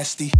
nasty.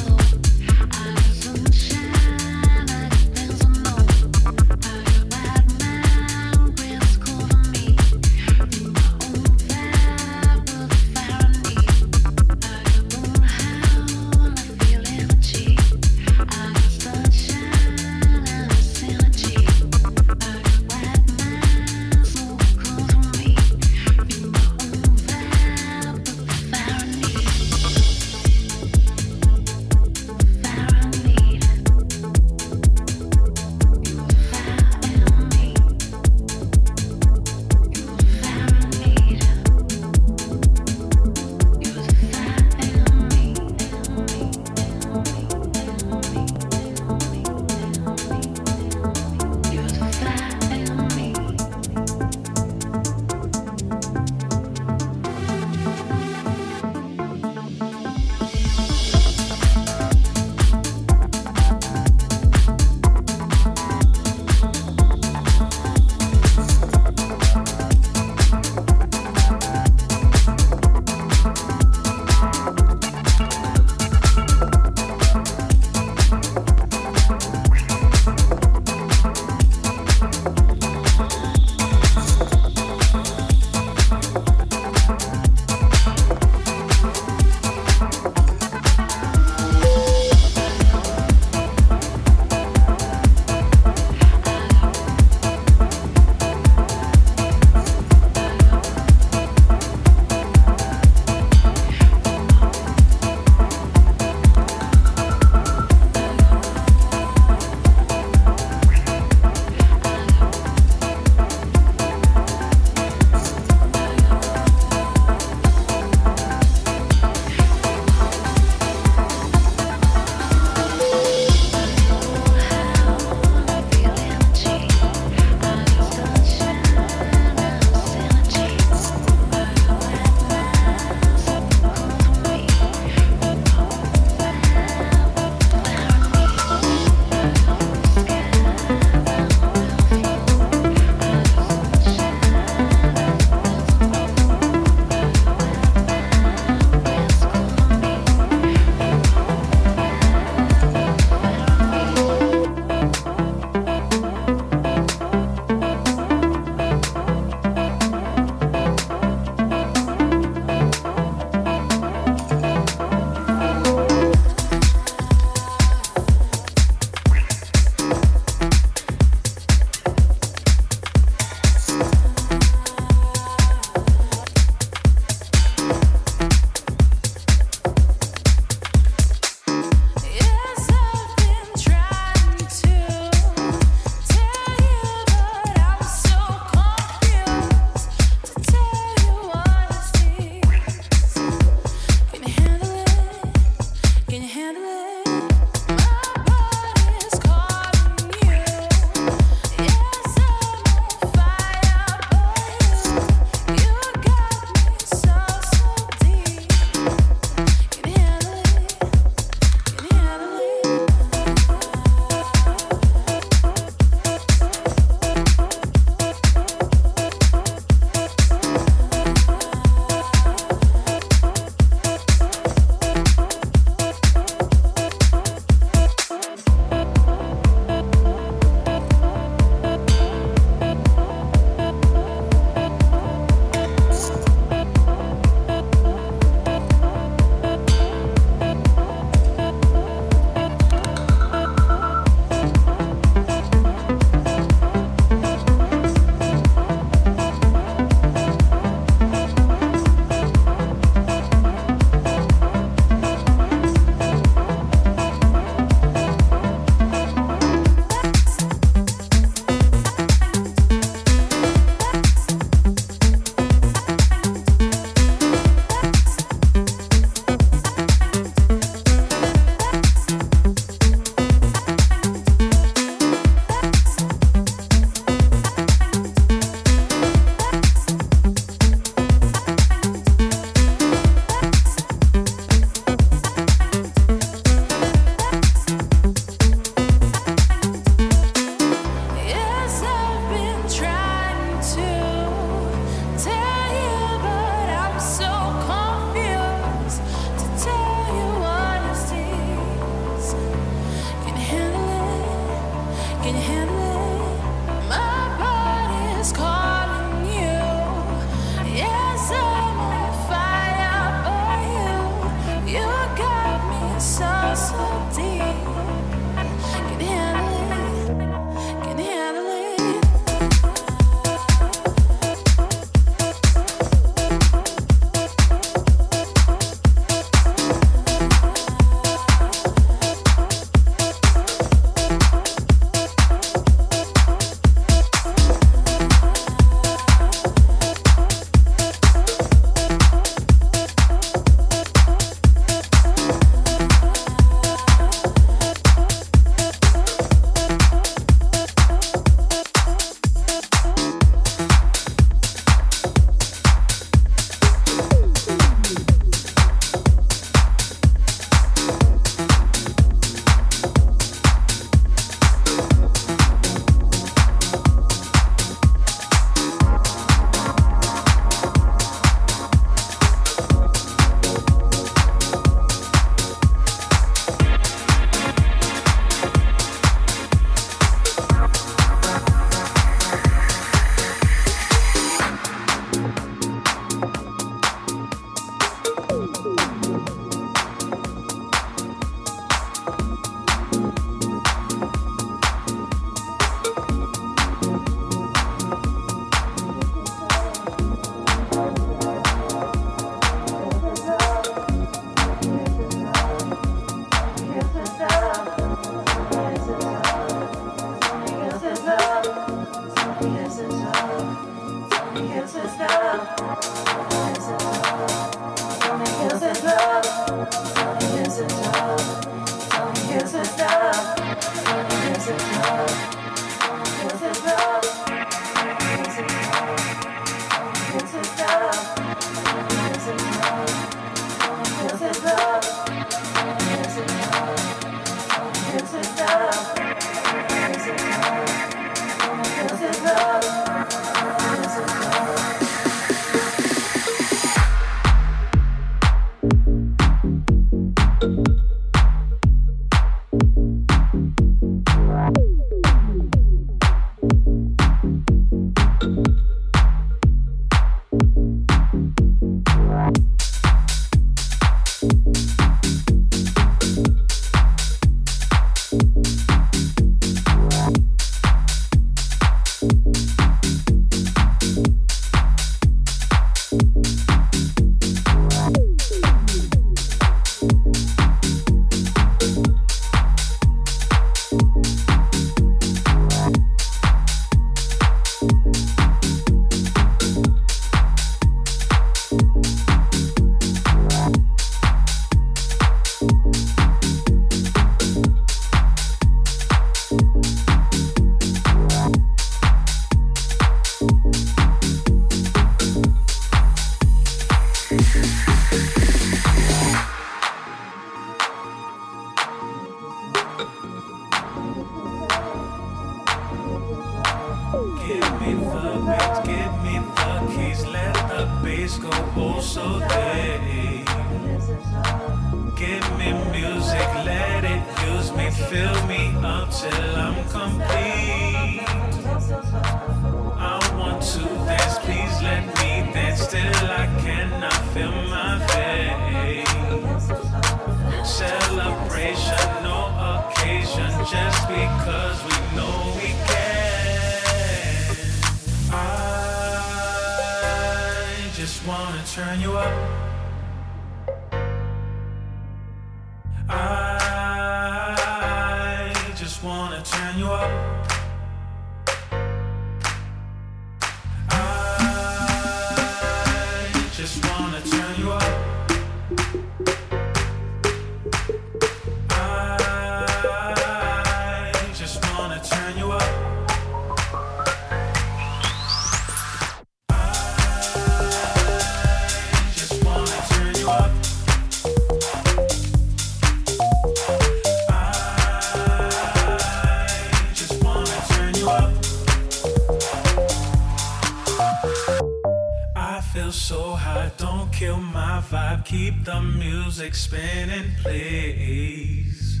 Spinning, please.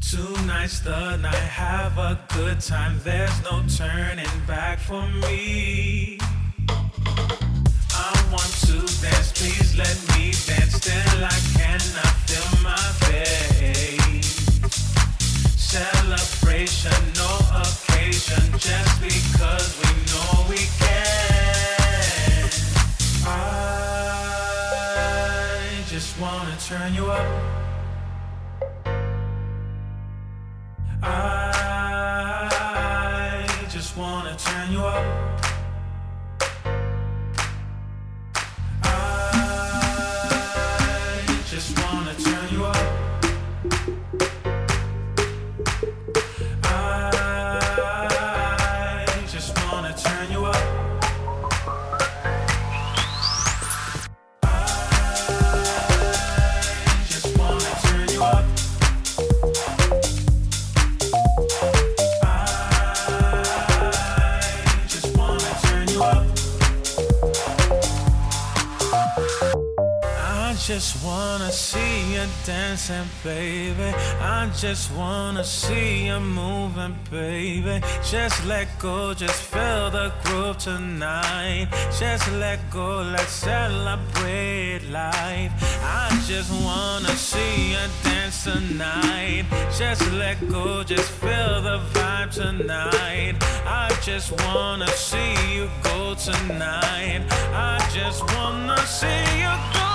Tonight's the night, have a good time. There's no turning back for me. dancing, baby. I just wanna see you moving, baby. Just let go, just feel the groove tonight. Just let go, let's celebrate life. I just wanna see you dance tonight. Just let go, just feel the vibe tonight. I just wanna see you go tonight. I just wanna see you go.